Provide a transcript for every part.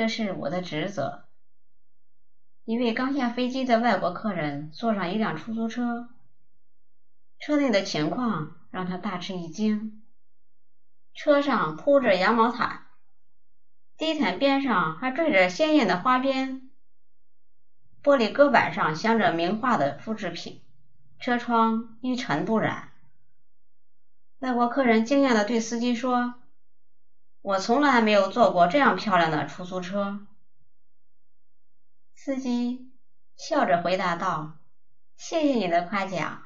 这是我的职责。一位刚下飞机的外国客人坐上一辆出租车，车内的情况让他大吃一惊。车上铺着羊毛毯，地毯边上还缀着鲜艳的花边，玻璃隔板上镶着名画的复制品，车窗一尘不染。外国客人惊讶地对司机说：“我从来没有坐过这样漂亮的出租车。”司机笑着回答道：“谢谢你的夸奖。”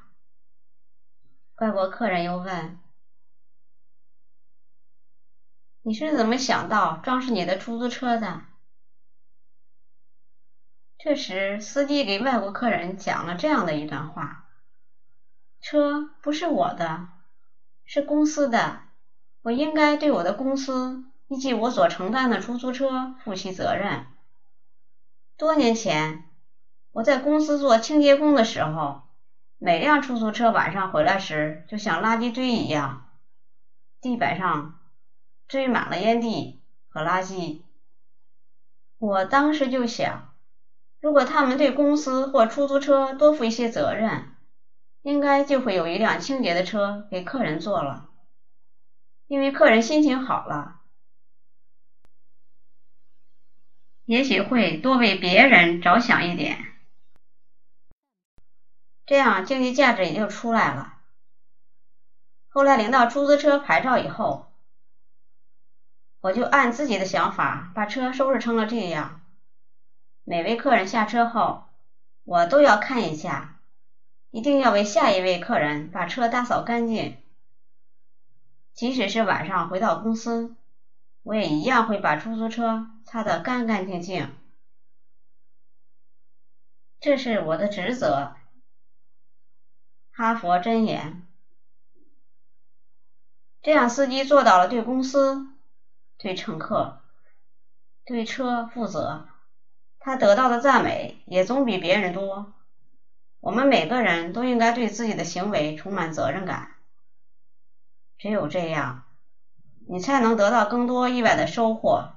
外国客人又问：“你是怎么想到装饰你的出租车的？”这时，司机给外国客人讲了这样的一段话：“车不是我的。”是公司的，我应该对我的公司以及我所承担的出租车负起责任。多年前，我在公司做清洁工的时候，每辆出租车晚上回来时就像垃圾堆一样，地板上堆满了烟蒂和垃圾。我当时就想，如果他们对公司或出租车多负一些责任。应该就会有一辆清洁的车给客人坐了，因为客人心情好了，也许会多为别人着想一点，这样经济价值也就出来了。后来领到出租车牌照以后，我就按自己的想法把车收拾成了这样。每位客人下车后，我都要看一下。一定要为下一位客人把车打扫干净，即使是晚上回到公司，我也一样会把出租车擦得干干净净。这是我的职责。哈佛箴言。这样，司机做到了对公司、对乘客、对车负责，他得到的赞美也总比别人多。我们每个人都应该对自己的行为充满责任感，只有这样，你才能得到更多意外的收获。